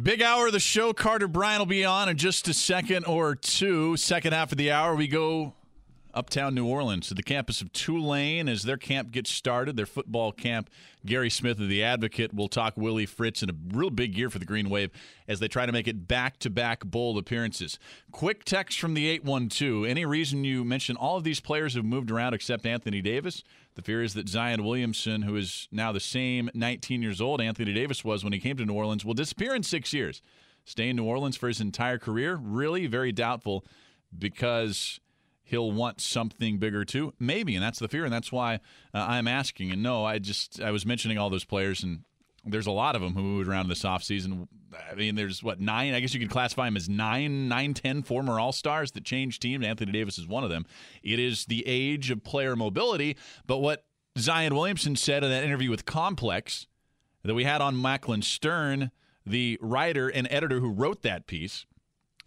Big hour of the show. Carter Bryant will be on in just a second or two. Second half of the hour, we go uptown New Orleans to the campus of Tulane as their camp gets started, their football camp. Guerry Smith of The Advocate will talk Willie Fritz in a real big year for the Green Wave as they try to make it back to back bowl appearances. Quick text from the 812. Any reason you mention all of these players have moved around except Anthony Davis? The fear is that Zion Williamson, who is now the same 19 years old Anthony Davis was when he came to New Orleans, will disappear in six years. Stay in New Orleans for his entire career? Really very doubtful because he'll want something bigger too. Maybe, and that's the fear, and that's why uh, I'm asking. And no, I just I was mentioning all those players, and there's a lot of them who moved around this offseason. I mean, there's what nine? I guess you could classify them as nine, nine, ten former All Stars that changed teams. Anthony Davis is one of them. It is the age of player mobility. But what Zion Williamson said in that interview with Complex that we had on Macklin Stern, the writer and editor who wrote that piece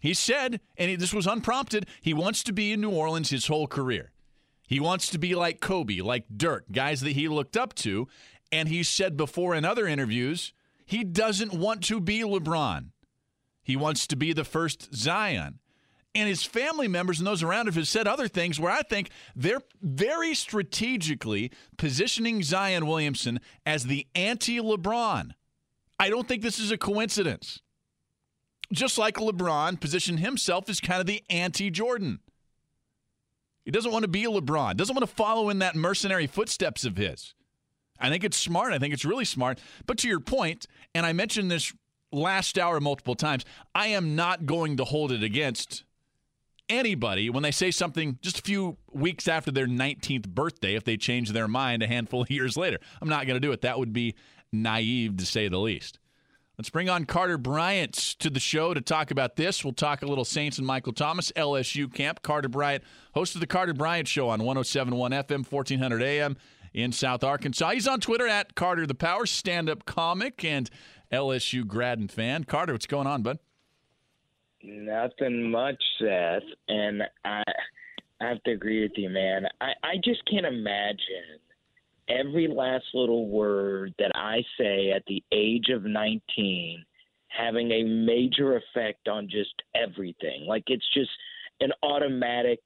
he said, and this was unprompted, he wants to be in New Orleans his whole career. He wants to be like Kobe, like Dirk, guys that he looked up to. And he said before in other interviews, he doesn't want to be LeBron. He wants to be the first Zion. And his family members and those around him have said other things where I think they're very strategically positioning Zion Williamson as the anti LeBron. I don't think this is a coincidence just like LeBron positioned himself as kind of the anti Jordan. He doesn't want to be a LeBron, doesn't want to follow in that mercenary footsteps of his. I think it's smart. I think it's really smart. But to your point, and I mentioned this last hour multiple times, I am not going to hold it against anybody when they say something just a few weeks after their 19th birthday if they change their mind a handful of years later. I'm not going to do it. That would be naive to say the least. Let's bring on Carter Bryant to the show to talk about this. We'll talk a little Saints and Michael Thomas, LSU camp. Carter Bryant, host of the Carter Bryant Show on 1071 FM, 1400 AM in South Arkansas. He's on Twitter at Carter the Power, stand up comic and LSU grad and fan. Carter, what's going on, bud? Nothing much, Seth. And I, I have to agree with you, man. I, I just can't imagine every last little word that I say at the age of 19 having a major effect on just everything. Like it's just an automatic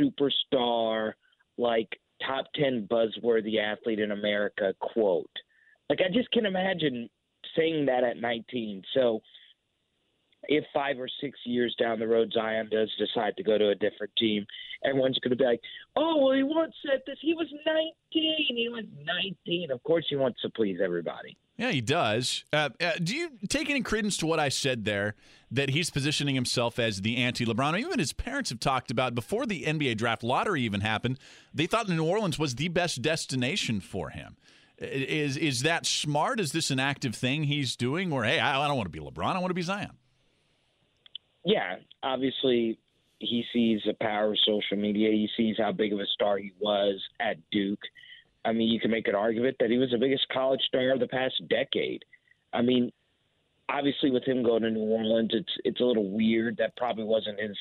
superstar, like top 10 buzzworthy athlete in America quote. Like I just can't imagine saying that at 19. So if five or six years down the road Zion does decide to go to a different team, everyone's going to be like, "Oh, well, he once said this. He was 19. He was 19. Of course, he wants to please everybody." Yeah, he does. Uh, uh, do you take any credence to what I said there? That he's positioning himself as the anti-LeBron. Even his parents have talked about before the NBA draft lottery even happened. They thought New Orleans was the best destination for him. Is is that smart? Is this an active thing he's doing? Or hey, I, I don't want to be LeBron. I want to be Zion yeah, obviously he sees the power of social media. He sees how big of a star he was at Duke. I mean, you can make an argument that he was the biggest college star of the past decade. I mean, obviously with him going to New Orleans, it's it's a little weird. That probably wasn't his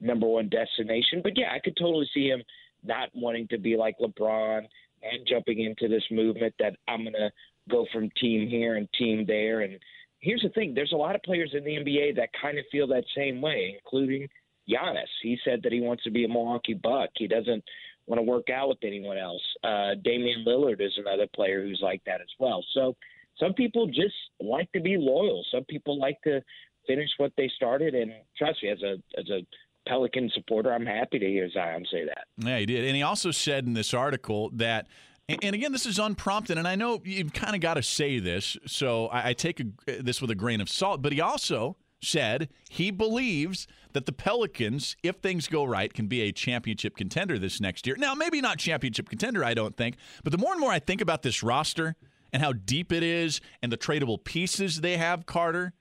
number one destination. But yeah, I could totally see him not wanting to be like LeBron and jumping into this movement that I'm gonna go from team here and team there and here's the thing: there's a lot of players in the NBA that kind of feel that same way, including Giannis. He said that he wants to be a Milwaukee Buck. He doesn't want to work out with anyone else. Uh, Damian Lillard is another player who's like that as well. So some people just like to be loyal. Some people like to finish what they started. And trust me, as a as a Pelican supporter, I'm happy to hear Zion say that. Yeah, he did. And he also said in this article that and again, this is unprompted, and I know you've kind of got to say this, so I, take a, this with a grain of salt. But he also said he believes that the Pelicans, if things go right, can be a championship contender this next year. Now, maybe not championship contender, I don't think, but the more and more I think about this roster and how deep it is and the tradable pieces they have, Carter,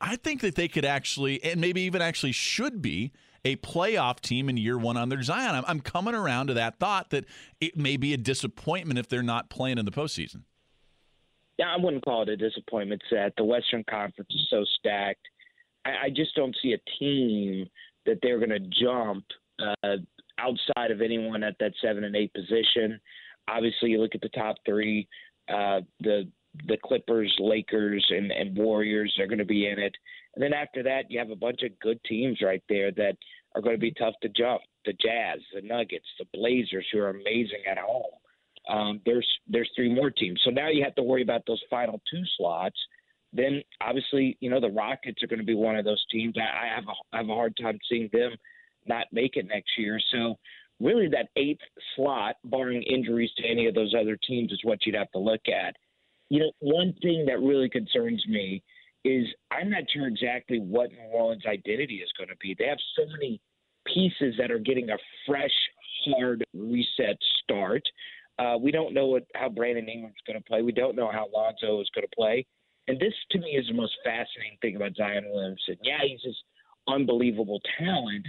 I think that they could actually, and maybe even actually should be, a playoff team in year one under Zion. I'm, I'm coming around to that thought that it may be a disappointment if they're not playing in the postseason. Yeah, I wouldn't call it a disappointment, Seth. The Western Conference is so stacked. I, I just don't see a team that they're going to jump uh, outside of anyone at that seven and eight position. Obviously, you look at the top three. Uh, the the Clippers, Lakers, and, and Warriors are going to be in it. And then after that, you have a bunch of good teams right there that are going to be tough to jump. The Jazz, the Nuggets, the Blazers, who are amazing at home. Um, there's there's three more teams. So now you have to worry about those final two slots. Then obviously, you know, the Rockets are going to be one of those teams. I, I have a, I have a hard time seeing them not make it next year. So really, that eighth slot, barring injuries to any of those other teams, is what you'd have to look at. You know, one thing that really concerns me is I'm not sure exactly what New Orleans' identity is going to be. They have so many pieces that are getting a fresh, hard reset start. Uh, we don't know what, how Brandon Ingram's going to play. We don't know how Lonzo is going to play. And this, to me, is the most fascinating thing about Zion Williamson. Yeah, he's this unbelievable talent,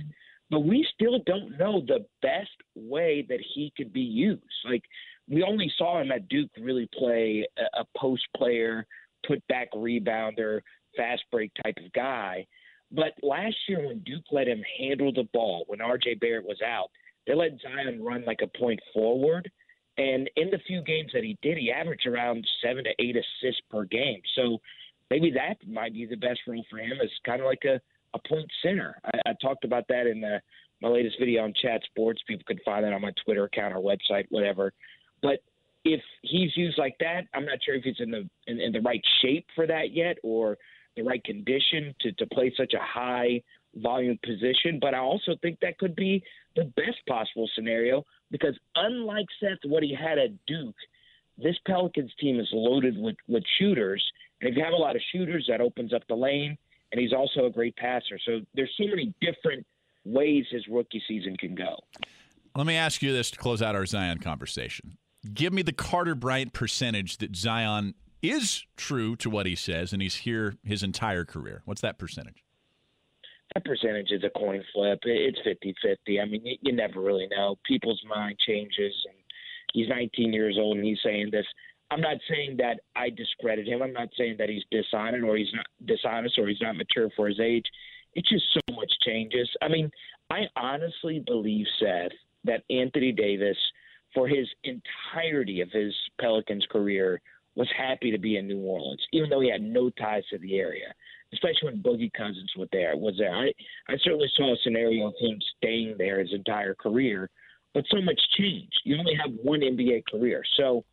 but we still don't know the best way that he could be used. Like, we only saw him at Duke really play a, a post player, put back rebounder, fast break type of guy. But last year, when Duke let him handle the ball, when RJ Barrett was out, they let Zion run like a point forward. And in the few games that he did, he averaged around seven to eight assists per game. So maybe that might be the best role for him as kind of like a, a point center. I, I talked about that in the, my latest video on Chat Sports. People can find that on my Twitter account or website, whatever. But if he's used like that, I'm not sure if he's in the in, in the right shape for that yet or the right condition to, to play such a high volume position. But I also think that could be the best possible scenario because unlike Seth, what he had at Duke, this Pelicans team is loaded with, with shooters. And if you have a lot of shooters, that opens up the lane. And he's also a great passer. So there's so many different ways his rookie season can go. Let me ask you this to close out our Zion conversation. Give me the Carter Bryant percentage that Zion is true to what he says and he's here his entire career. What's that percentage? that percentage is a coin flip. It's 50 50. I mean, you, never really know. People's mind changes, and he's 19 years old and he's saying this. I'm not saying that I discredit him. I'm not saying that he's dishonest or he's not dishonest or he's not mature for his age. It's just so much changes. I mean, I honestly believe, Seth, that Anthony Davis, for his entirety of his Pelicans career, was happy to be in New Orleans, even though he had no ties to the area especially when Boogie Cousins was there. Was there? I I certainly saw a scenario of him staying there his entire career, but so much changed. You only have one NBA career, so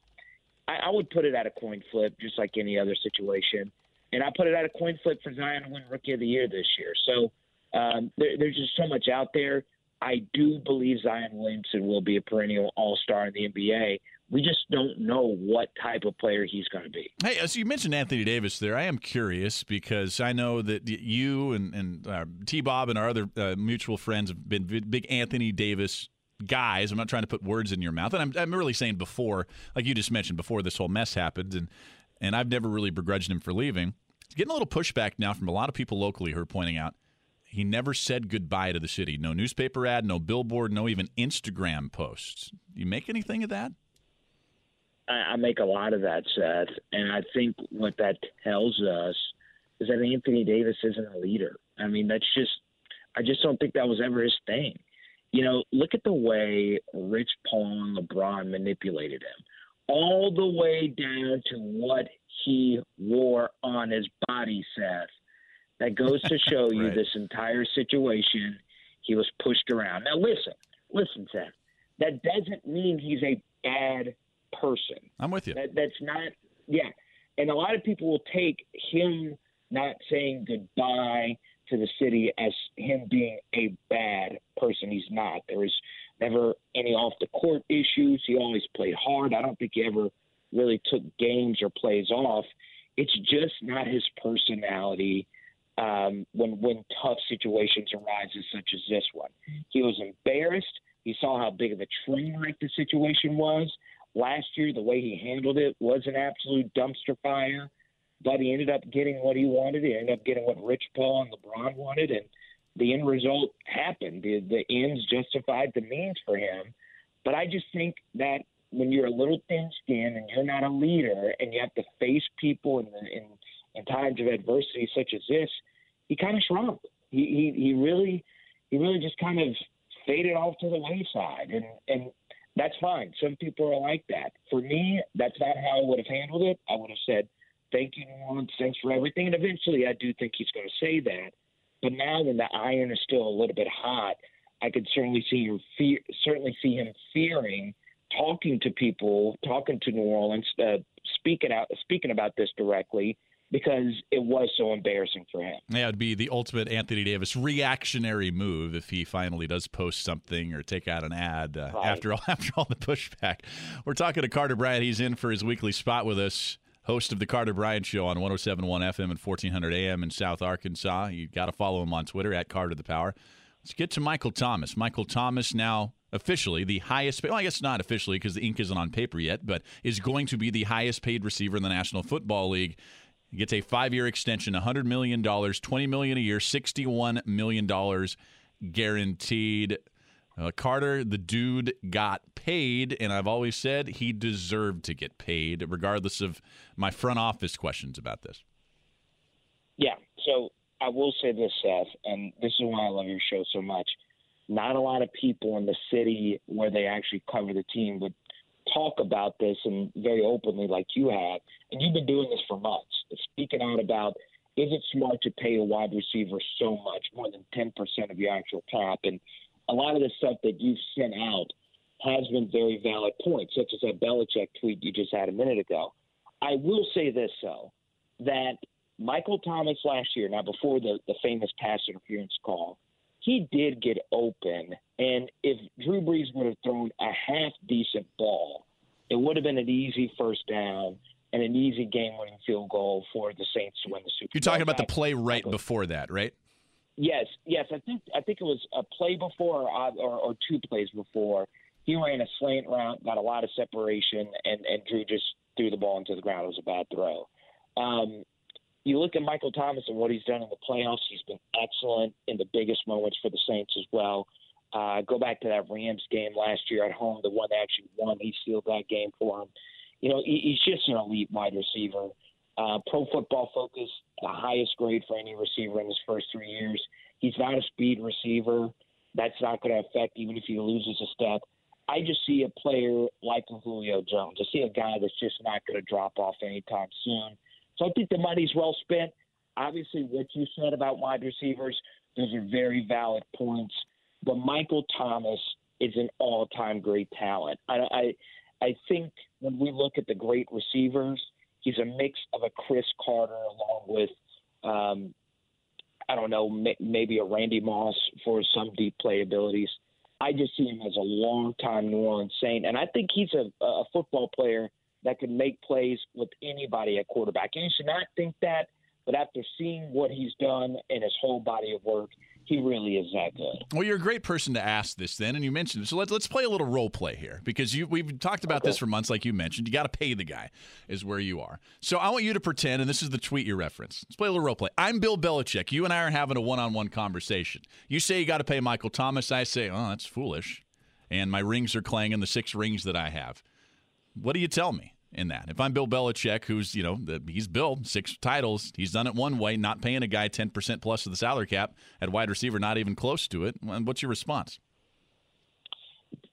I, I would put it at a coin flip, just like any other situation. And I put it at a coin flip for Zion to win Rookie of the Year this year. So um, there, there's just so much out there. I do believe Zion Williamson will be a perennial All Star in the NBA we just don't know what type of player he's going to be. Hey, as you mentioned Anthony Davis there, I am curious because I know that you and, and uh, T Bob and our other uh, mutual friends have been big Anthony Davis guys. I'm not trying to put words in your mouth, and I'm, I'm really saying before, like you just mentioned, before this whole mess happened, and and I've never really begrudged him for leaving. He's getting a little pushback now from a lot of people locally who are pointing out he never said goodbye to the city. No newspaper ad, no billboard, no even Instagram posts. You make anything of that? I, I make a lot of that, Seth, and I think what that tells us is that Anthony Davis isn't a leader. I mean, that's just I just don't think that was ever his thing. You know, look at the way Rich Paul and LeBron manipulated him, all the way down to what he wore on his body, Seth. That goes to show right. you this entire situation. He was pushed around. Now, listen, listen, Seth. That doesn't mean he's a bad person. I'm with you. That, that's not, yeah. And a lot of people will take him not saying goodbye to the city as him being a bad person. He's not. There was never any off the court issues. He always played hard. I don't think he ever really took games or plays off. It's just not his personality um, when when tough situations arises, such as this one. He was embarrassed. He saw how big of a train wreck the situation was, last year, the way he handled it was an absolute dumpster fire. but he ended up getting what he wanted. He ended up getting what Rich Paul and LeBron wanted, and the end result happened. The, the ends justified the means for him. But I just think that when you're a little thin-skinned and you're not a leader, and you have to face people in, the in, in times of adversity such as this, he kind of shrunk. He, he he really he really just kind of faded off to the wayside, and and that's fine. Some people are like that. For me, that's not how I would have handled it. I would have said, "Thank you, New Orleans. Thanks for everything." And eventually, I do think he's going to say that. But now, when the iron is still a little bit hot, I could certainly see him fear, certainly see him fearing talking to people, talking to New Orleans, uh, speaking out, speaking about this directly because it was so embarrassing for him. Yeah, it'd be the ultimate Anthony Davis reactionary move if he finally does post something or take out an ad uh, right. after all after all the pushback. We're talking to Carter Bryant. He's in for his weekly spot with us. Host of the Carter Bryant Show on 107.1 FM and 1400 AM in South Arkansas. You've got to follow him on Twitter at Carter the Power. Let's get to Michael Thomas. Michael Thomas now officially the highest well, I guess not officially because the ink isn't on paper yet, but is going to be the highest paid receiver in the National Football League. He gets a five-year extension, $100 million, 20 million a year, $61 million guaranteed. Uh, Carter, the dude got paid, and I've always said he deserved to get paid, regardless of my front office questions about this. Yeah. So I will say this, Seth, and this is why I love your show so much. Not a lot of people in the city where they actually cover the team would talk about this and very openly like you have. And you've been doing this for months, speaking out about is it smart to pay a wide receiver so much, more than 10% of your actual cap? And a lot of the stuff that you've sent out has been very valid points, such as that Belichick tweet you just had a minute ago. I will say this, though, that Michael Thomas last year, now before the, the famous pass interference call, he did get open. And if Drew Brees would have thrown a half decent ball, it would have been an easy first down and an easy game winning field goal for the Saints to win the Super Bowl. You're talking about the play right before that, right? Yes, yes. I think I think it was a play before or, or, or two plays before. He ran a slant route, got a lot of separation, and, and Drew just threw the ball into the ground. It was a bad throw. Um, you look at Michael Thomas and what he's done in the playoffs. He's been excellent in the biggest moments for the Saints as well. Uh, go back to that Rams game last year at home, the one that actually won. He sealed that game for him. You know, he, he's just an elite wide receiver. Uh, Pro Football Focus, the highest grade for any receiver in his first three years. He's not a speed receiver. That's not going to affect even if he loses a step. I just see a player like Julio Jones. I see a guy that's just not going to drop off anytime soon. So I think the money's well spent. Obviously, what you said about wide receivers, those are very valid points. But Michael Thomas is an all-time great talent. I, I, I think when we look at the great receivers, he's a mix of a Cris Carter along with, um, I don't know, maybe a Randy Moss for some deep play abilities. I just see him as a long-time New Orleans Saint, and I think he's a, a football player that can make plays with anybody at quarterback. And you should not think that, but after seeing what he's done in his whole body of work, he really is that good. Well, you're a great person to ask this then, and you mentioned it. So let's let's play a little role play here because you we've talked about okay. this for months, like you mentioned. You got to pay the guy, is where you are. So I want you to pretend, and this is the tweet you reference. Let's play a little role play. I'm Bill Belichick. You and I are having a one-on-one conversation. You say you got to pay Michael Thomas. I say, oh, that's foolish, and my rings are clanging. The six rings that I have. What do you tell me? in that. If I'm Bill Belichick, who's, you know, the, he's Bill, six titles, he's done it one way, not paying a guy 10% plus of the salary cap at wide receiver, not even close to it. What's your response?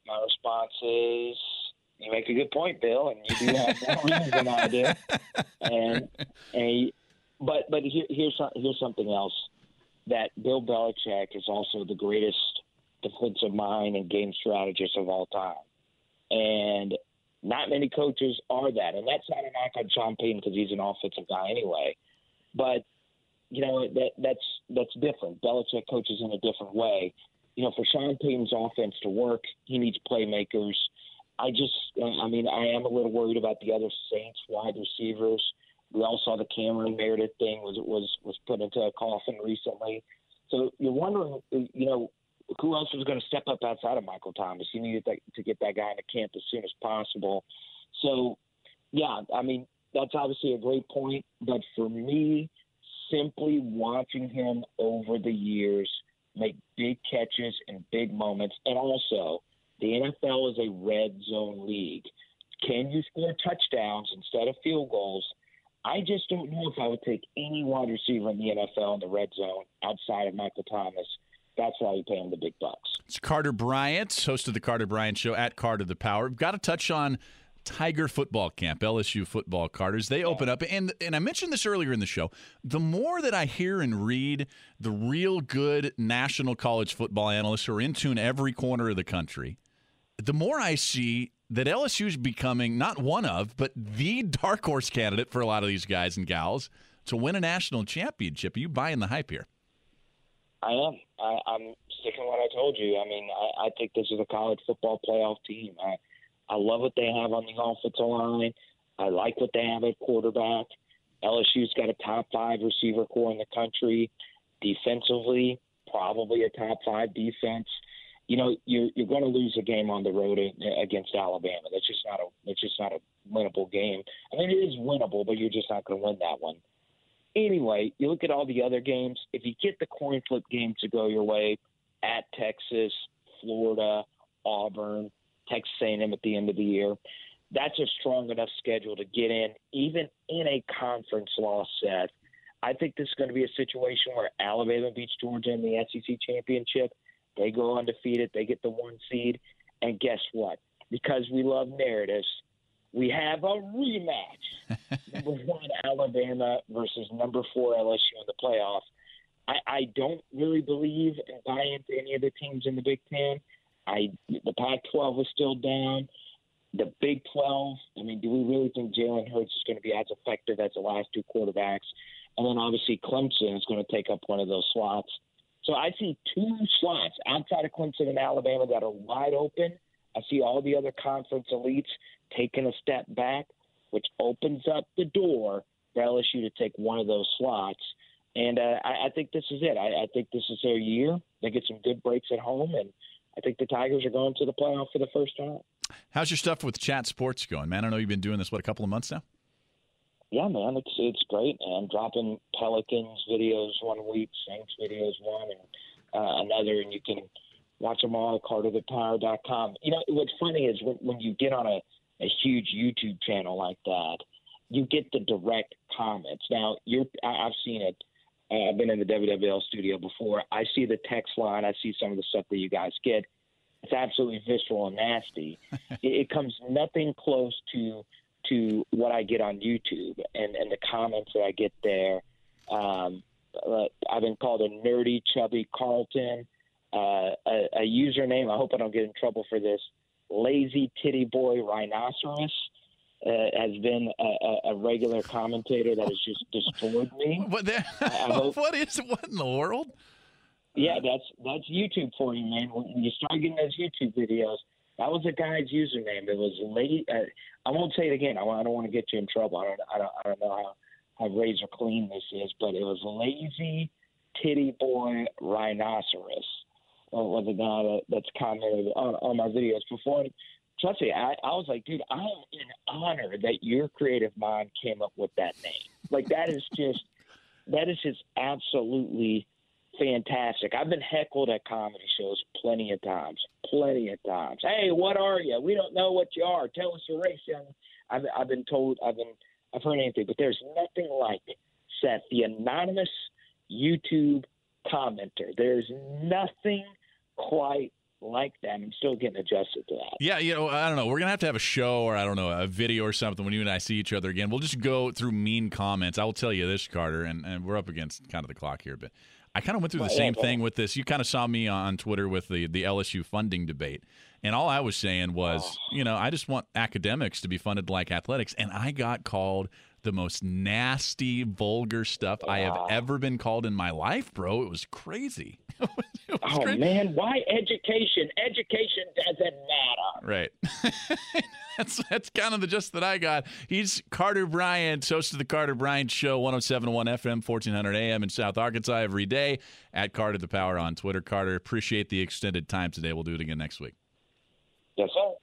My response is you make a good point, Bill, and you do have more reasons than I do. And, and but but here, here's here's something else that Bill Belichick is also the greatest defensive mind and game strategist of all time. And not many coaches are that, and that's not a knock on Sean Payton because he's an offensive guy anyway. But you know that that's that's different. Belichick coaches in a different way. You know, for Sean Payton's offense to work, he needs playmakers. I just, I mean, I am a little worried about the other Saints wide receivers. We all saw the Cameron Meredith thing was was was put into a coffin recently. So you're wondering, you know, who else was going to step up outside of Michael Thomas? You needed that, to get that guy into camp as soon as possible. So, yeah, I mean, that's obviously a great point. But for me, simply watching him over the years make big catches and big moments, and also the NFL is a red zone league. Can you score touchdowns instead of field goals? I just don't know if I would take any wide receiver in the NFL in the red zone outside of Michael Thomas. That's why you pay him the big bucks. It's Carter Bryant, host of the Carter Bryant Show at Carter the Power. We've got to touch on Tiger football camp, LSU football Carters. They open up, and and I mentioned this earlier in the show. The more that I hear and read, the real good national college football analysts who are in tune every corner of the country, the more I see that LSU is becoming not one of, but the dark horse candidate for a lot of these guys and gals to win a national championship. Are you buying the hype here? I am. I, I'm sticking what I told you. I mean, I, I think this is a college football playoff team. I, I love what they have on the offensive line. I like what they have at quarterback. LSU's got a top five receiver corps in the country. Defensively, probably a top five defense you know you're you're going to lose a game on the road against Alabama. That's just not a that's just not a winnable game. I mean, it is winnable, but you're just not going to win that one. Anyway, you look at all the other games. If you get the coin flip game to go your way at Texas, Florida, Auburn, Texas A&M at the end of the year, that's a strong enough schedule to get in, even in a conference loss set. I think this is going to be a situation where Alabama beats Georgia in the SEC championship they go undefeated. They get the one seed. And guess what? Because we love narratives, we have a rematch. number one Alabama versus number four LSU in the playoffs. I, I don't really believe and buy into any of the teams in the Big Ten. I the Pac-12 was still down. The Big 12. I mean, do we really think Jalen Hurts is going to be as effective as the last two quarterbacks? And then obviously Clemson is going to take up one of those slots. So I see two slots outside of Clemson and Alabama that are wide open. I see all the other conference elites taking a step back, which opens up the door for LSU to take one of those slots. And uh, I, I think this is it. I, I think this is their year. They get some good breaks at home, and I think the Tigers are going to the playoff for the first time. How's your stuff with Chat Sports going, man? I know you've been doing this what a couple of months now yeah, man, it's it's great, man. Dropping Pelicans videos one week, Saints videos one, and uh, another, and you can watch them all at carterthepower.com. You know, what's funny is when, when you get on a, a huge YouTube channel like that, you get the direct comments. Now, you're I, I've seen it. Uh, I've been in the WWL studio before. I see the text line. I see some of the stuff that you guys get. It's absolutely visceral and nasty. it, it comes nothing close to to what I get on YouTube and, and the comments that I get there. Um, uh, I've been called a nerdy, chubby Carlton. Uh, a, a, username. I hope I don't get in trouble for this. Lazy titty boy rhinoceros uh, has been a, a, regular commentator that has just destroyed me. What, hope, what is what in the world? Yeah, that's that's YouTube for you, man. When you start getting those YouTube videos, that was a guy's username. It was late. Uh, I won't say it again. I, I don't want to get you in trouble. I don't. I don't, I don't know how how razor clean this is, but it was lazy titty boy rhinoceros. Was a guy that, that's commented on, on my videos before. And trust me, I, I was like, dude, I am in honor that your creative mind came up with that name. Like that is just that is just absolutely fantastic. I've been heckled at comedy shows plenty of times, plenty of times. Hey, what are you? We don't know what you are. Tell us your race. I've, I've been told, I've been, I've heard anything, but there's nothing like Seth, the anonymous YouTube commenter. There's nothing quite like that. I'm still getting adjusted to that. Yeah, you know, I don't know. We're gonna have to have a show or I don't know a video or something when you and I see each other again. We'll just go through mean comments. I will tell you this, Carter, and, and we're up against kind of the clock here, but I kind of went through the same thing with this. You kind of saw me on Twitter with the the LSU funding debate, and all I was saying was, oh. you know, I just want academics to be funded like athletics, and I got called the most nasty, vulgar stuff I have ever been called in my life, bro. It was crazy. oh man, why education? Education doesn't matter. Right. that's that's kind of the gist that I got. He's Carter Bryant, host of the Carter Bryant Show, 1071 FM, 1400 AM in South Arkansas every day. At Carter the Power on Twitter. Carter, appreciate the extended time today. We'll do it again next week. Yes, sir.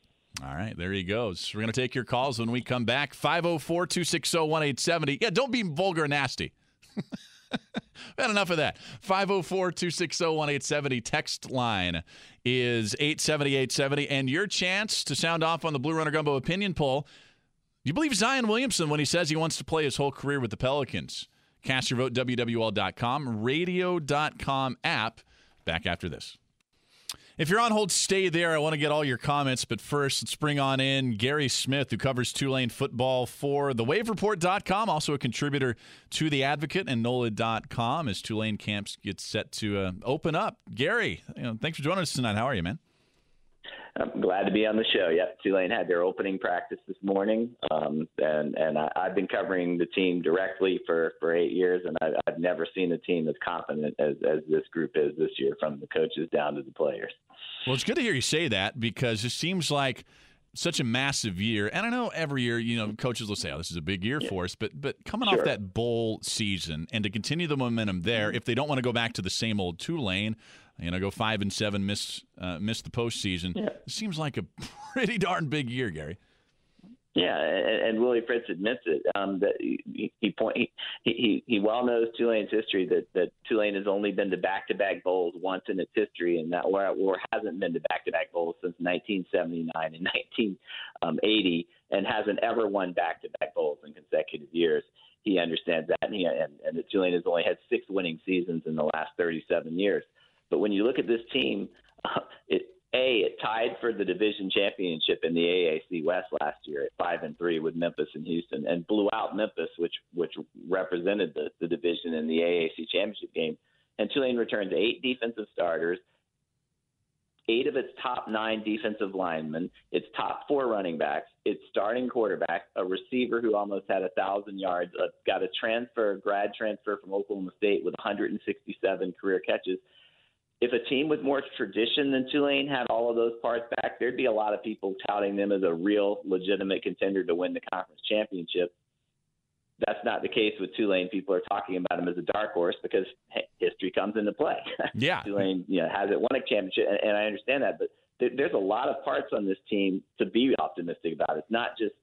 All right, there he goes. We're going to take your calls when we come back. 504 260 1870. Yeah, don't be vulgar and nasty. Had enough of that. 504 260 1870. Text line is 870 870. And your chance to sound off on the Blue Runner Gumbo opinion poll. Do you believe Zion Williamson when he says he wants to play his whole career with the Pelicans? Cast your vote, WWL.com, radio.com app. Back after this. If you're on hold, stay there. I want to get all your comments, but first, let's bring on in Guerry Smith, who covers Tulane football for thewavereport.com, also a contributor to The Advocate and NOLA.com as Tulane camps get set to uh, open up. Guerry, you know, thanks for joining us tonight. How are you, man? I'm glad to be on the show. Yep, Tulane had their opening practice this morning, um, and and I, I've been covering the team directly for for eight years, and I, I've never seen a team as confident as as this group is this year, from the coaches down to the players. Well, it's good to hear you say that because it seems like such a massive year. And I know every year, you know, coaches will say, "Oh, this is a big year yeah. for us," but but coming sure. off that bowl season and to continue the momentum there, mm-hmm. if they don't want to go back to the same old Tulane, you know, go five and seven, miss uh, miss the postseason. Yeah. It seems like a pretty darn big year, Guerry. Yeah, and, and Willie Fritz admits it. Um, that he he, point, he he he well knows Tulane's history that that Tulane has only been to back-to-back bowls once in its history, and that or hasn't been to back-to-back bowls since 1979 and 1980, and hasn't ever won back-to-back bowls in consecutive years. He understands that, and, he, and, and the Tulane has only had six winning seasons in the last 37 years. But when you look at this team, it, a it tied for the division championship in the AAC West last year at five and three with Memphis and Houston, and blew out Memphis, which which represented the, the division in the AAC championship game. And Tulane returns eight defensive starters, eight of its top nine defensive linemen, its top four running backs, its starting quarterback, a receiver who almost had a thousand yards, uh, got a transfer, grad transfer from Oklahoma State with 167 career catches if a team with more tradition than Tulane had all of those parts back, there'd be a lot of people touting them as a real legitimate contender to win the conference championship. That's not the case with Tulane. People are talking about them as a dark horse because hey, history comes into play. Yeah, Tulane, you know, hasn't won a championship, and, and I understand that, but there, there's a lot of parts on this team to be optimistic about. It's not just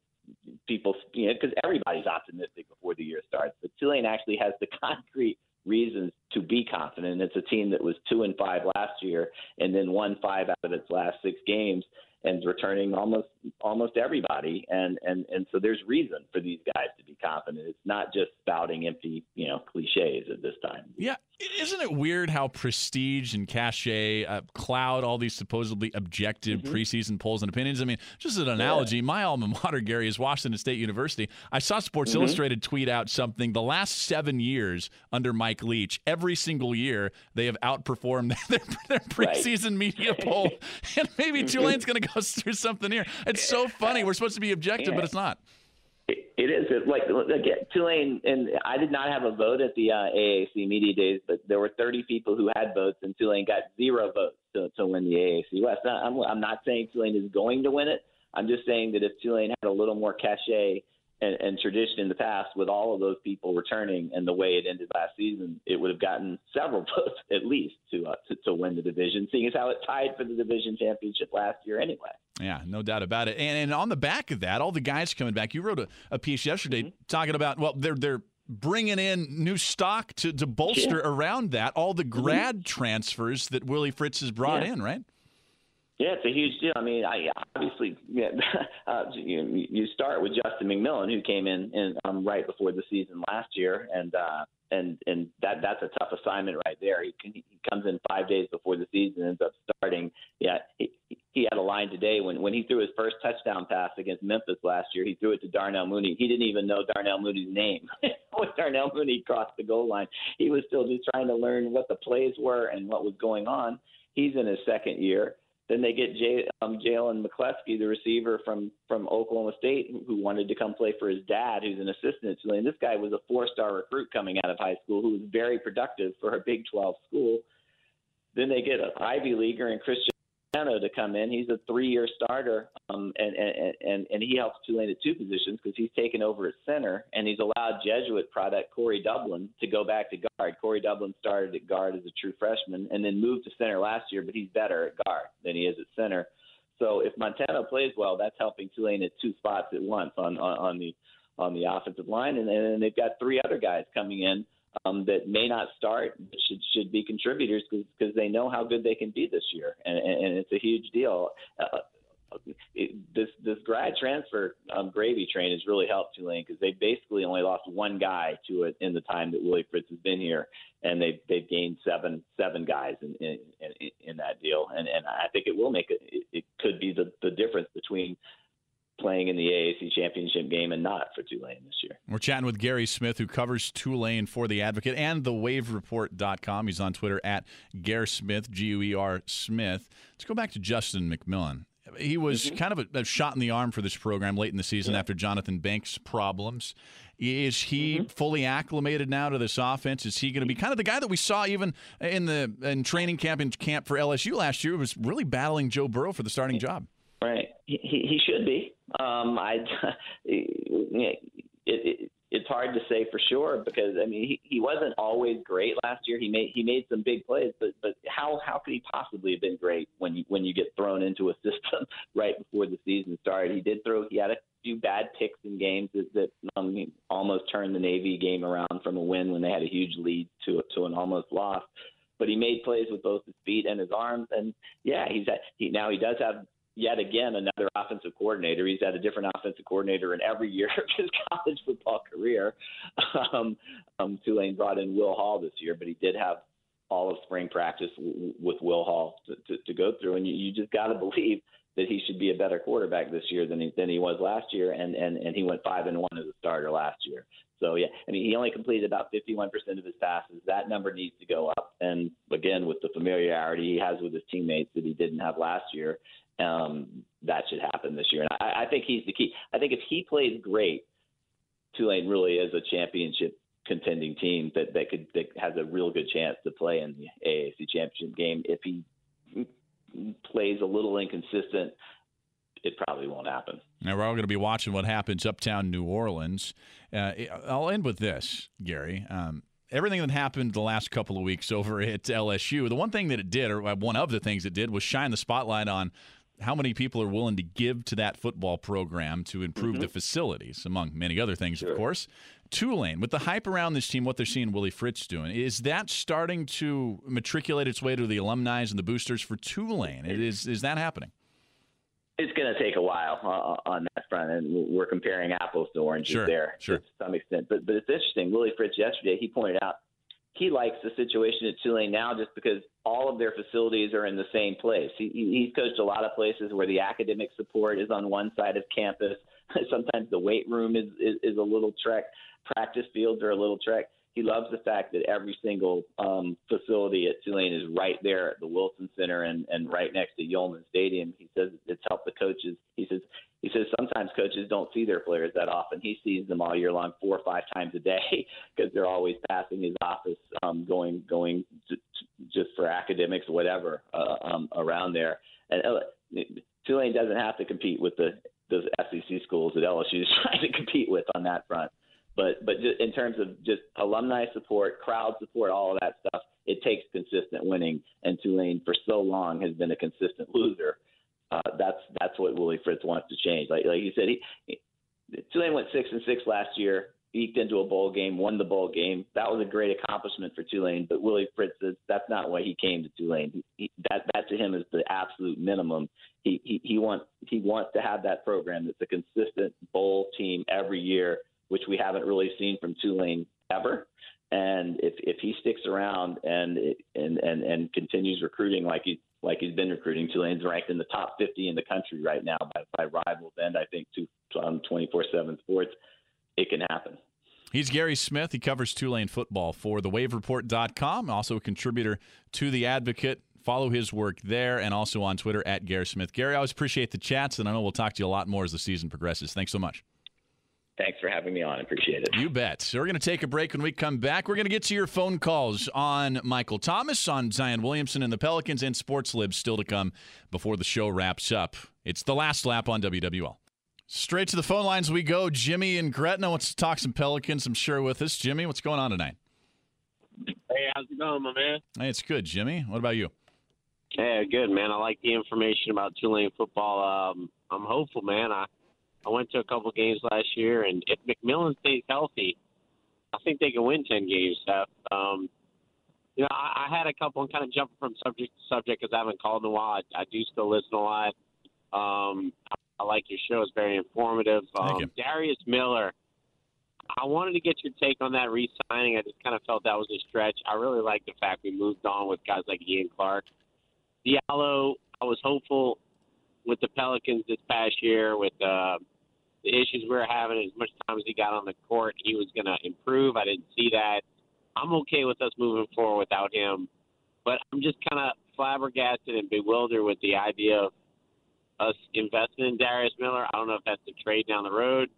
people, you know, because everybody's optimistic before the year starts, but Tulane actually has the concrete reasons to be confident. It's a team that was two and five last year and then won five out of its last six games and returning almost almost everybody. And and and so there's reason for these guys to be confident. It's not just spouting empty you know cliches at this time. Yeah isn't it weird how prestige and cachet uh, cloud all these supposedly objective mm-hmm. preseason polls and opinions? I mean, just an analogy, yeah. my alma mater, Guerry, is Washington State University. I saw Sports mm-hmm. Illustrated tweet out something. The last seven years under Mike Leach, every single year they have outperformed their, their preseason right. media poll, and maybe mm-hmm. Tulane's going to go through something here. It's so funny. We're supposed to be objective, yeah. but it's not. It is it, like again, Tulane, and I did not have a vote at the uh, AAC media days, but there were 30 people who had votes, and Tulane got zero votes to, to win the AAC West. I'm, I'm not saying Tulane is going to win it. I'm just saying that if Tulane had a little more cachet and, and tradition in the past, with all of those people returning and the way it ended last season, it would have gotten several votes at least to, uh, to to win the division, seeing as how it tied for the division championship last year anyway. Yeah, no doubt about it. And, and on the back of that, all the guys coming back. You wrote a, a piece yesterday mm-hmm. talking about well, they're they're bringing in new stock to to bolster yeah. around that. All the mm-hmm. grad mm-hmm. transfers that Willie Fritz has brought yeah. in, right? Yeah, it's a huge deal. I mean, I obviously yeah, uh, you, you start with Justin McMillan, who came in, in um, right before the season last year, and uh, and and that that's a tough assignment right there. He, he comes in five days before the season, ends up starting. Yeah, he, he had a line today when when he threw his first touchdown pass against Memphis last year. He threw it to Darnell Mooney. He didn't even know Darnell Mooney's name when Darnell Mooney crossed the goal line. He was still just trying to learn what the plays were and what was going on. He's in his second year then they get Jay, um, Jalen McCleskey, the receiver from from Oklahoma State, who wanted to come play for his dad, who's an assistant at Tulane. This guy was a four-star recruit coming out of high school, who was very productive for a Big 12 school. Then they get an Ivy leaguer and Christian to come in. He's a three-year starter, um, and, and and and he helps Tulane at two positions because he's taken over at center, and he's allowed Jesuit product Corey Dublin to go back to guard. Corey Dublin started at guard as a true freshman, and then moved to center last year, but he's better at guard than he is at center. So if Montana plays well, that's helping Tulane at two spots at once on on, on the on the offensive line, and then they've got three other guys coming in um, that may not start, should should be contributors because they know how good they can be this year, and, and it's a huge deal. Uh, it, this this grad transfer um, gravy train has really helped Tulane because they basically only lost one guy to it in the time that Willie Fritz has been here, and they they've gained seven seven guys in in, in, in that deal, and and I think it will make. It, it could be the the difference between playing in the AAC championship game and not for Tulane this year. We're chatting with Guerry Smith, who covers Tulane for The Advocate and thewavereport.com. He's on Twitter at Guerry Smith, G U E R Smith. Let's go back to Justin McMillan. He was mm-hmm. kind of a, a, shot in the arm for this program late in the season yeah. after Jonathan Banks' problems. Is he mm-hmm. fully acclimated now to this offense? Is he going to be kind of the guy that we saw even in the in training camp in camp for LSU last year? Was really battling Joe Burrow for the starting job. Right, he, he should be. Um, I it, it, it's hard to say for sure because I mean he, he wasn't always great last year. He made he made some big plays, but but how how could he possibly have been great when you when you get thrown into a system right before the season started? He did throw he had a few bad picks in games that, that um, almost turned the Navy game around from a win when they had a huge lead to to an almost loss. But he made plays with both his feet and his arms, and yeah, he's at, he now he does have yet again another offensive coordinator. He's had a different offensive coordinator in every year of his college football career. Um, um, Tulane brought in Will Hall this year, but he did have all of spring practice w- with Will Hall to, to, to go through, and you, you just got to believe that he should be a better quarterback this year than he than he was last year, and and and he went five and one as a starter last year. So yeah, I mean he only completed about 51% of his passes. That number needs to go up, and again with the familiarity he has with his teammates that he didn't have last year, um, that should happen this year. And I, I think he's the key. I think if he plays great, Tulane really is a championship contending team that that could that has a real good chance to play in the AAC championship game. If he plays a little inconsistent, it probably won't happen. Now we're all going to be watching what happens uptown New Orleans. Uh, I'll end with this, Guerry. Um, everything that happened the last couple of weeks over at LSU, the one thing that it did, or one of the things it did, was shine the spotlight on how many people are willing to give to that football program to improve mm-hmm. the facilities, among many other things, sure. of course. Tulane, with the hype around this team, what they're seeing Willie Fritz doing, is that starting to matriculate its way to the alumni and the boosters for Tulane? It is is that happening? It's going to take a while uh, on that front, and we're comparing apples to oranges sure, there sure. to some extent. But but it's interesting. Willie Fritz yesterday he pointed out he likes the situation at Tulane now just because all of their facilities are in the same place. He, he's coached a lot of places where the academic support is on one side of campus. Sometimes the weight room is, is, is a little trek. Practice fields are a little trek. He loves the fact that every single um, facility at Tulane is right there at the Wilson Center and, and right next to Yulman Stadium. He says it's helped the coaches. He says he says sometimes coaches don't see their players that often. He sees them all year long, four or five times a day, because they're always passing his office, um, going going to, just for academics, whatever, uh, um, around there. And uh, Tulane doesn't have to compete with the those SEC schools that LSU is trying to compete with on that front. But but just in terms of just alumni support, crowd support, all of that stuff, it takes consistent winning. And Tulane for so long has been a consistent loser uh, that's that's what Willie Fritz wants to change. Like like you said, he, he Tulane went six and six last year, eked into a bowl game, won the bowl game. That was a great accomplishment for Tulane. But Willie Fritz that's not why he came to Tulane. He, he, that that to him is the absolute minimum. He, he he wants he wants to have that program that's a consistent bowl team every year, which we haven't really seen from Tulane ever. And if if he sticks around and and and and continues recruiting like he like he's been recruiting. Tulane's ranked in the top 50 in the country right now by, by rivals, and I think to um, 24/7 Sports, it can happen. He's Guerry Smith. He covers Tulane football for thewavereport.com, also a contributor to The Advocate. Follow his work there and also on Twitter at Guerry Smith. Guerry, I always appreciate the chats, and I know we'll talk to you a lot more as the season progresses. Thanks so much. Thanks for having me on. I appreciate it. You bet. So we're going to take a break. When we come back, we're going to get to your phone calls on Michael Thomas, on Zion Williamson and the Pelicans, and Sports Libs still to come before the show wraps up. It's the last lap on WWL. Straight to the phone lines we go. Jimmy and Gretna wants to talk some Pelicans, I'm sure, with us. Jimmy, what's going on tonight? Hey, how's it going, my man? Hey, it's good, Jimmy. What about you? Yeah, good man. I like the information about Tulane football. Um, I'm hopeful, man. I I went to a couple games last year, and if McMillan stays healthy, I think they can win ten games. Seth. Um, you know, I, I had a couple. I'm kind of jumping from subject to subject because I haven't called in a while. I, I do still listen a lot. Um, I, I like your show; it's very informative. Um. Darius Miller. I wanted to get your take on that re-signing. I just kind of felt that was a stretch. I really like the fact we moved on with guys like Ian Clark. Diallo, I was hopeful with the Pelicans this past year with uh, the issues we were having. As much time as he got on the court, he was going to improve. I didn't see that. I'm okay with us moving forward without him, but I'm just kind of flabbergasted and bewildered with the idea of us investing in Darius Miller. I don't know if that's a trade down the road.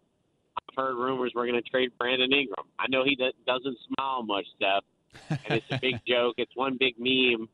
I've heard rumors we're going to trade Brandon Ingram. I know he doesn't smile much, Steph, and it's a big joke. It's one big meme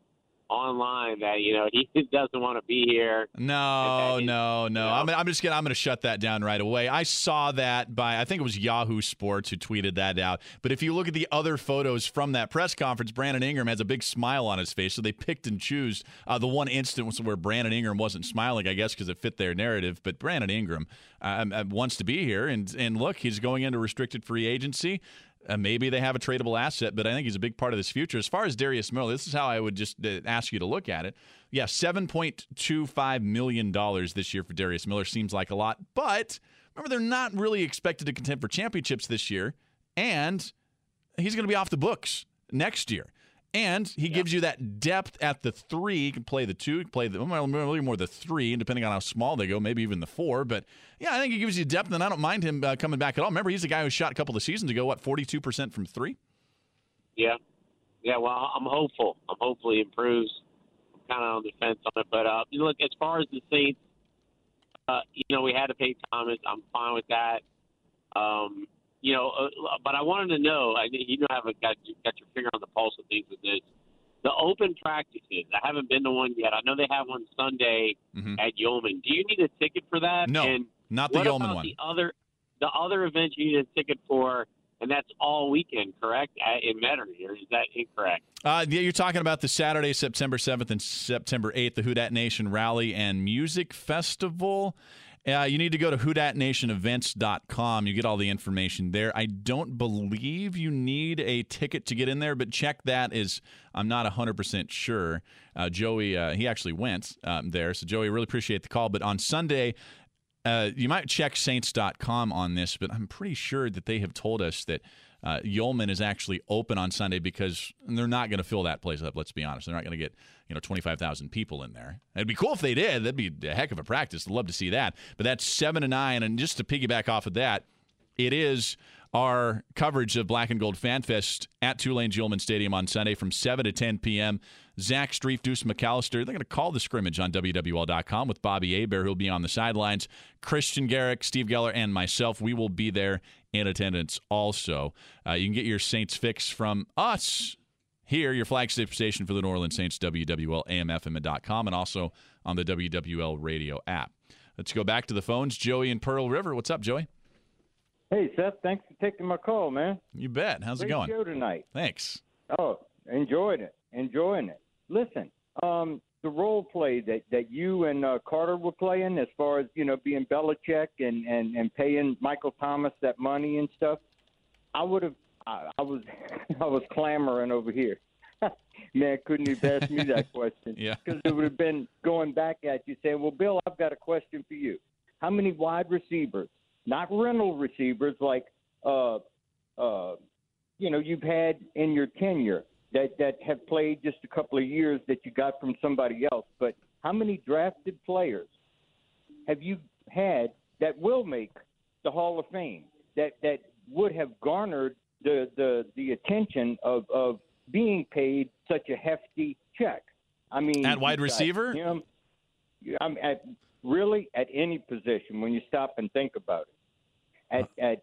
online that you know he doesn't want to be here. No, Okay. no, no. Yeah. I'm, I'm just gonna I'm gonna shut that down right away. I saw that by I think it was Yahoo Sports who tweeted that out. But if you look at the other photos from that press conference, Brandon Ingram has a big smile on his face. So they picked and choose uh, the one instance where Brandon Ingram wasn't smiling, I guess, because it fit their narrative. But Brandon Ingram uh, uh, wants to be here, and and look, he's going into restricted free agency. Uh, maybe they have a tradable asset, but I think he's a big part of this future. As far as Darius Miller, this is how I would just uh, ask you to look at it. Yeah, seven point two five million dollars this year for Darius Miller seems like a lot, but remember they're not really expected to contend for championships this year, and he's going to be off the books next year. And he gives you that depth at the three. You can play the two, you can play the well, really more the three, and depending on how small they go, maybe even the four. But yeah, I think he gives you depth, and I don't mind him uh, coming back at all. Remember, he's the guy who shot a couple of seasons ago, what forty two percent from three. Yeah, yeah. Well, I'm hopeful. I'm hopeful he improves. I'm kind of on the fence on it, but uh, you look as far as the Saints. Uh, you know, we had to pay Thomas. I'm fine with that. Um, you know, uh, but I wanted to know. I you know, haven't got got your finger on the pulse of things with this. The open practices. I haven't been to one yet. I know they have one Sunday Mhm. at Yulman. Do you need a ticket for that? No, And not the Yulman one. The other, the other events you need a ticket for, and that's all weekend, correct? In Metairie, or is that incorrect? Uh, yeah, you're talking about the Saturday, September 7th and September 8th, the Who Dat Nation Rally and Music Festival. Uh, you need to go to whodatnationevents.com. You get all the information there. I don't believe you need a ticket to get in there, but check that. Is I'm not 100% sure. Uh, Joey, uh, he actually went um, there. So, Joey, really appreciate the call. But on Sunday, uh, you might check saints.com on this, but I'm pretty sure that they have told us that uh, Yulman is actually open on Sunday because they're not going to fill that place up. Let's be honest; they're not going to get you know 25,000 people in there. It'd be cool if they did. That'd be a heck of a practice. I'd love to see that. But that's seven to nine, and just to piggyback off of that, it is our coverage of Black and Gold Fan Fest at Tulane Yulman Stadium on Sunday from 7 to 10 p.m. Zach Strief, Deuce McAllister, they're going to call the scrimmage on WWL.com with Bobby Hebert, who'll be on the sidelines. Christian Garrick, Steve Geller, and myself, we will be there in attendance also. Uh, you can get your Saints fix from us here, your flagship station for the New Orleans Saints, WWLAMFM.com, and also on the WWL radio app. Let's go back to the phones. Joey in Pearl River. What's up, Joey? Hey, Seth, thanks for taking my call, man. You bet. How's it going? show tonight. Thanks. Oh, enjoyed it. Enjoying it. Listen, um, the role play that, that you and uh, Carter were playing as far as, you know, being Belichick and, and, and paying Michael Thomas that money and stuff, I would have, I, I was, I was clamoring over here. Man, couldn't have asked me that question. Yeah. Because it would have been going back at you saying, well, Bill, I've got a question for you. How many wide receivers, not rental receivers like, uh, uh, you know, you've had in your tenure that, that have played just a couple of years that you got from somebody else, but how many drafted players have you had that will make the Hall of Fame that that would have garnered the the, the attention of, of being paid such a hefty check? I mean, At wide receiver? him, I'm at really at any position when you stop and think about it. At at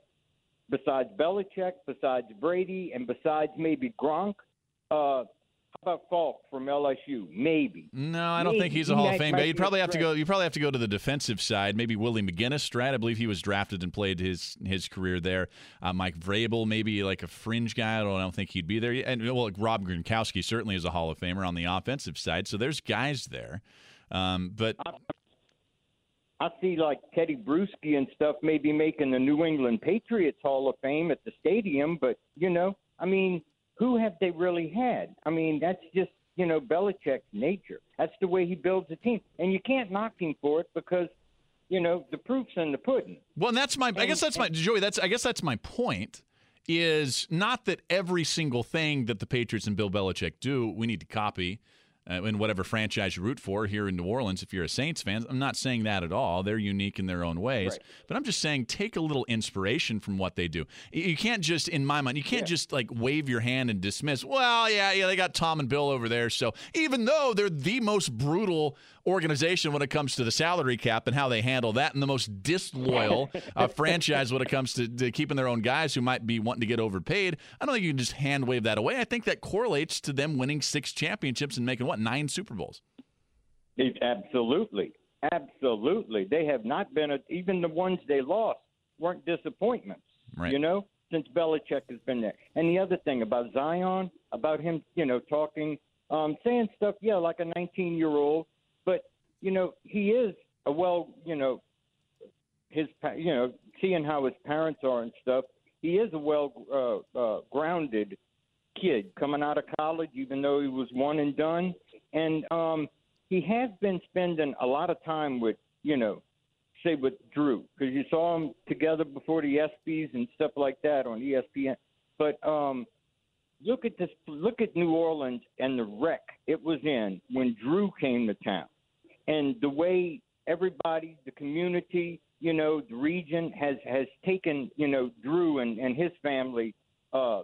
besides Belichick, besides Brady, and besides maybe Gronk, uh, how about Faulk from LSU? Maybe. No, I don't Maybe. think he's a Hall of Fame. But you'd probably have to go. You probably have to go to the defensive side. Maybe Willie McGinest, right? I believe he was drafted and played his his career there. Uh, Mike Vrabel, maybe like a fringe guy. I don't, I don't think he'd be there. And well, like Rob Gronkowski certainly is a Hall of Famer on the offensive side. So there's guys there. Um, but I see like Tedy Bruschi and stuff maybe making the New England Patriots Hall of Fame at the stadium, but you know, I mean, who have they really had? I mean, that's just you know Belichick's nature. That's the way he builds a team, and you can't knock him for it because you know the proof's in the pudding. Well, and that's my. I guess that's my Joey. That's I guess that's my point. Is not that every single thing that the Patriots and Bill Belichick do we need to copy uh, in whatever franchise you root for here in New Orleans. If you're a Saints fan, I'm not saying that at all. They're unique in their own ways, Right. but I'm just saying take a little inspiration from what they do. You- can't just, in my mind, you can't just like wave your hand and dismiss. Well, yeah, yeah, they got Tom and Bill over there. So even though they're the most brutal organization when it comes to the salary cap and how they handle that, and the most disloyal uh, franchise when it comes to, to keeping their own guys who might be wanting to get overpaid, I don't think you can just hand wave that away. I think that correlates to them winning six championships and making what nine Super Bowls. Absolutely, absolutely. They have not been a, even the ones they lost weren't disappointments. Right. You know, since Belichick has been there. And the other thing about Zion, about him, you know, talking, um, saying stuff, yeah, like a 19 year old, but you know, he is a well, you know, his, you know, seeing how his parents are and stuff. He is a well uh, uh, grounded kid coming out of college, even though he was one and done. And um, he has been spending a lot of time with, you know, say with Drew, because you saw them together before the ESPYS and stuff like that on ESPN. But um, look at this. Look at New Orleans and the wreck it was in when Drew came to town, and the way everybody, the community, you know, the region has has taken, you know, Drew and and his family uh,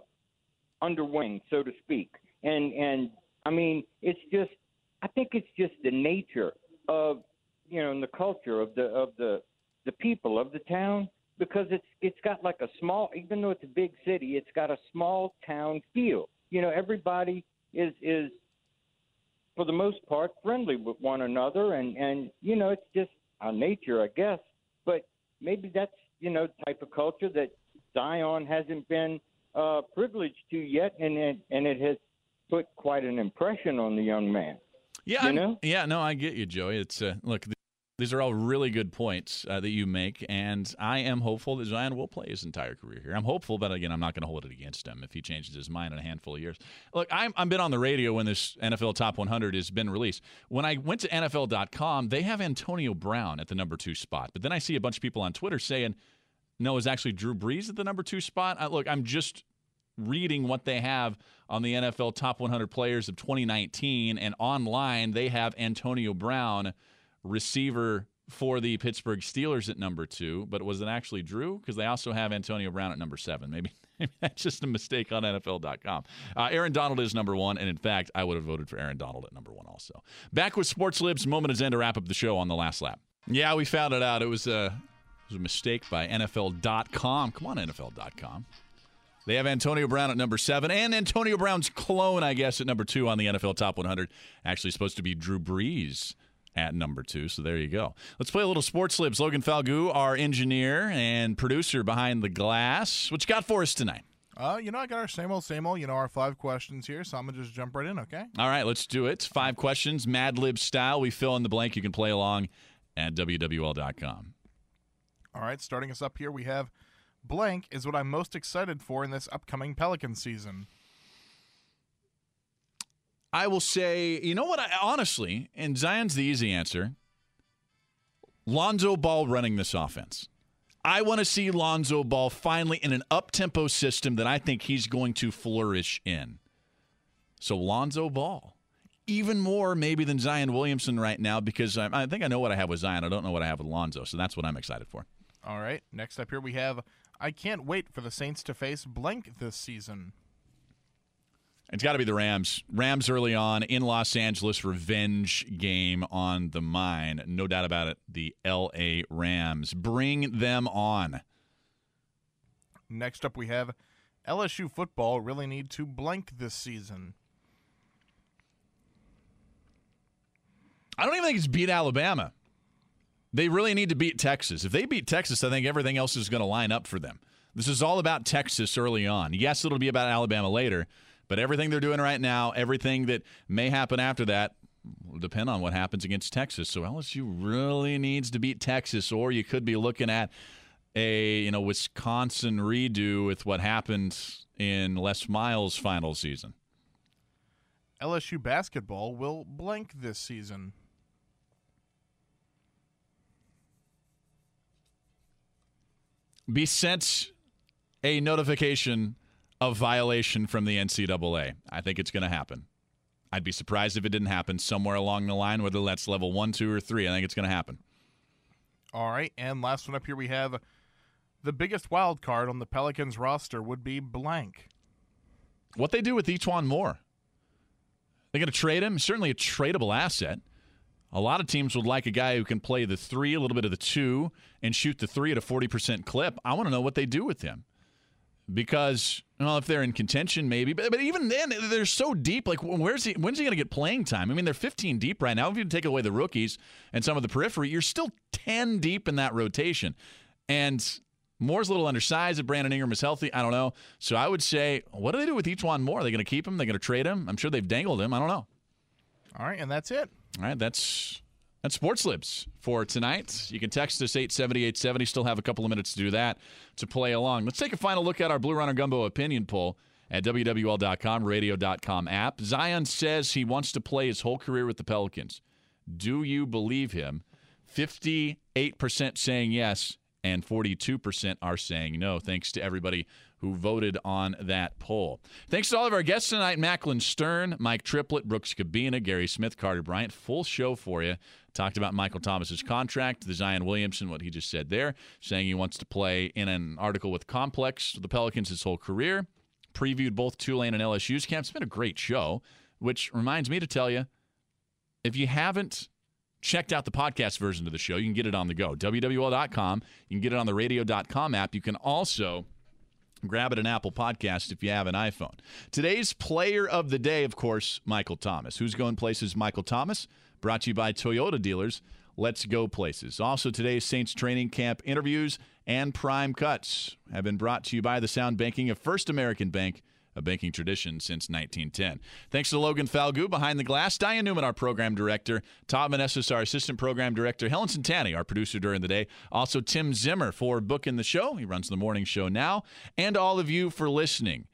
under wing, so to speak. And and I mean, it's just I think it's just the nature of you know, and the culture of the of the the people of the town because it's it's got like a small even though it's a big city, it's got a small town feel. You know, everybody is is for the most part friendly with one another and and you know, it's just our nature, I guess. But maybe that's, you know, the type of culture that Zion hasn't been uh privileged to yet and it, and it has put quite an impression on the young man. Yeah, You know? yeah, no, I get you, Joey. It's uh, look, th- these are all really good points uh, that you make, and I am hopeful that Zion will play his entire career here. I'm hopeful, but again, I'm not going to hold it against him if he changes his mind in a handful of years. Look, I'm I've been on the radio when this NFL Top 100 has been released. When I went to NFL.com, they have Antonio Brown at the number two spot, but then I see a bunch of people on Twitter saying, "No, it's actually Drew Brees at the number two spot." Uh, look, I'm just reading what they have on the NFL Top 100 Players of 2019, and online they have Antonio Brown, receiver for the Pittsburgh Steelers at number two. But was it actually Drew? Because they also have Antonio Brown at number seven. Maybe, that's just a mistake on NFL.com. Uh, Aaron Donald is number one, and in fact, I would have voted for Aaron Donald at number one also. Back with Sports Libs, moment is end to wrap up the show on the last lap. Yeah, we found it out. It was a, it was a mistake by NFL.com. Come on, NFL.com. They have Antonio Brown at number seven, and Antonio Brown's clone, I guess, at number two on the NFL Top 100. Actually, supposed to be Drew Brees at number two. So there you go. Let's play a little sports libs. Logan Falgu, our engineer and producer behind the glass. What you got for us tonight? Uh, you know, I got our same old, same old, you know, our five questions here, so I'm going to just jump right in, okay? All right, let's do it. Five questions, Mad Lib style. We fill in the blank. You can play along at WWL.com. All right, starting us up here, we have blank is what I'm most excited for in this upcoming Pelican season. I will say, you know what? I, honestly, and Zion's the easy answer. Lonzo Ball running this offense. I want to see Lonzo Ball finally in an up tempo system that I think he's going to flourish in. So Lonzo Ball, even more maybe than Zion Williamson right now because I, I think I know what I have with Zion. I don't know what I have with Lonzo, so that's what I'm excited for. All right, next up here, we have I can't wait for the Saints to face blank this season. It's got to be the Rams. Rams early on in Los Angeles, revenge game on the mine. No doubt about it. The L.A. Rams. Bring them on. Next up, we have LSU football really need to blank this season. I don't even think it's beat Alabama. They really need to beat Texas. If they beat Texas, I think everything else is going to line up for them. This is all about Texas early on. Yes, it'll be about Alabama later, but everything they're doing right now, everything that may happen after that, will depend on what happens against Texas. So LSU really needs to beat Texas, or you could be looking at a you know Wisconsin redo with what happened in Les Miles' final season. LSU basketball will blank this season. Be sent a notification of violation from the NCAA. I think it's going to happen. I'd be surprised if it didn't happen somewhere along the line, whether that's level one, two, or three. I think it's going to happen. All right, and last one up here we have the biggest wild card on the Pelicans roster would be blank. What they do with E'Twaun Moore? They're going to trade him. Certainly a tradable asset. A lot of teams would like a guy who can play the three, a little bit of the two, and shoot the three at a 40% clip. I want to know what they do with him. Because, well, if they're in contention, maybe. But, but even then, they're so deep. Like, where's he? When's he going to get playing time? I mean, they're 15 deep right now. If you take away the rookies and some of the periphery, you're still 10 deep in that rotation. And Moore's a little undersized. If Brandon Ingram is healthy, I don't know. So I would say, what do they do with E'Twaun Moore? Are they going to keep him? Are They're going to trade him? I'm sure they've dangled him. I don't know. All right, and that's it. All right, that's that's Sports Libs for tonight. You can text us 870 Still have a couple of minutes to do that to play along. Let's take a final look at our Blue Runner Gumbo opinion poll at WWL.com, radio.com app. Zion says he wants to play his whole career with the Pelicans. Do you believe him? 58% saying yes, and 42% are saying no. Thanks to everybody who voted on that poll. Thanks to all of our guests tonight Macklin Stern, Mike Triplett, Brooks Kubena, Guerry Smith, Carter Bryant. Full show for you. Talked about Michael Thomas's contract, the Zion Williamson, what he just said there, saying he wants to play in an article with Complex, the Pelicans his whole career. Previewed both Tulane and LSU's camps. It's been a great show, which reminds me to tell you if you haven't checked out the podcast version of the show, you can get it on the go. WWL.com. You can get it on the radio.com app. You can also grab it an Apple Podcast if you have an iPhone. Today's player of the day, of course, Michael Thomas. Who's going places? Michael Thomas, brought to you by Toyota Dealers. Let's go places. Also, today's Saints training camp interviews and prime cuts have been brought to you by the sound banking of First American Bank a banking tradition since 1910. Thanks to Logan Falgu behind the glass, Diane Newman, our program director, Todd Manessis, our assistant program director, Helen Santani, our producer during the day, also Tim Zimmer for booking the show. He runs the morning show now, and all of you for listening.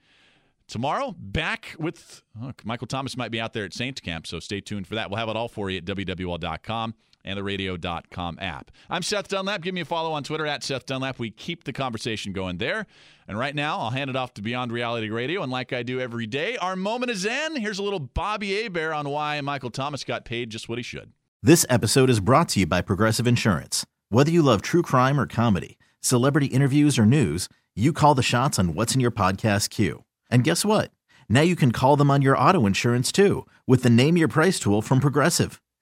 Tomorrow, back with oh, Michael Thomas might be out there at Saints Camp, so stay tuned for that. We'll have it all for you at WWL.com and the radio.com app. I'm Seth Dunlap. Give me a follow on Twitter at Seth Dunlap. We keep the conversation going there. And right now, I'll hand it off to Beyond Reality Radio. And like I do every day, our moment is in. Here's a little Bobby Hebert on why Michael Thomas got paid just what he should. This episode is brought to you by Progressive Insurance. Whether you love true crime or comedy, celebrity interviews or news, you call the shots on what's in your podcast queue. And guess what? Now you can call them on your auto insurance too with the Name Your Price tool from Progressive.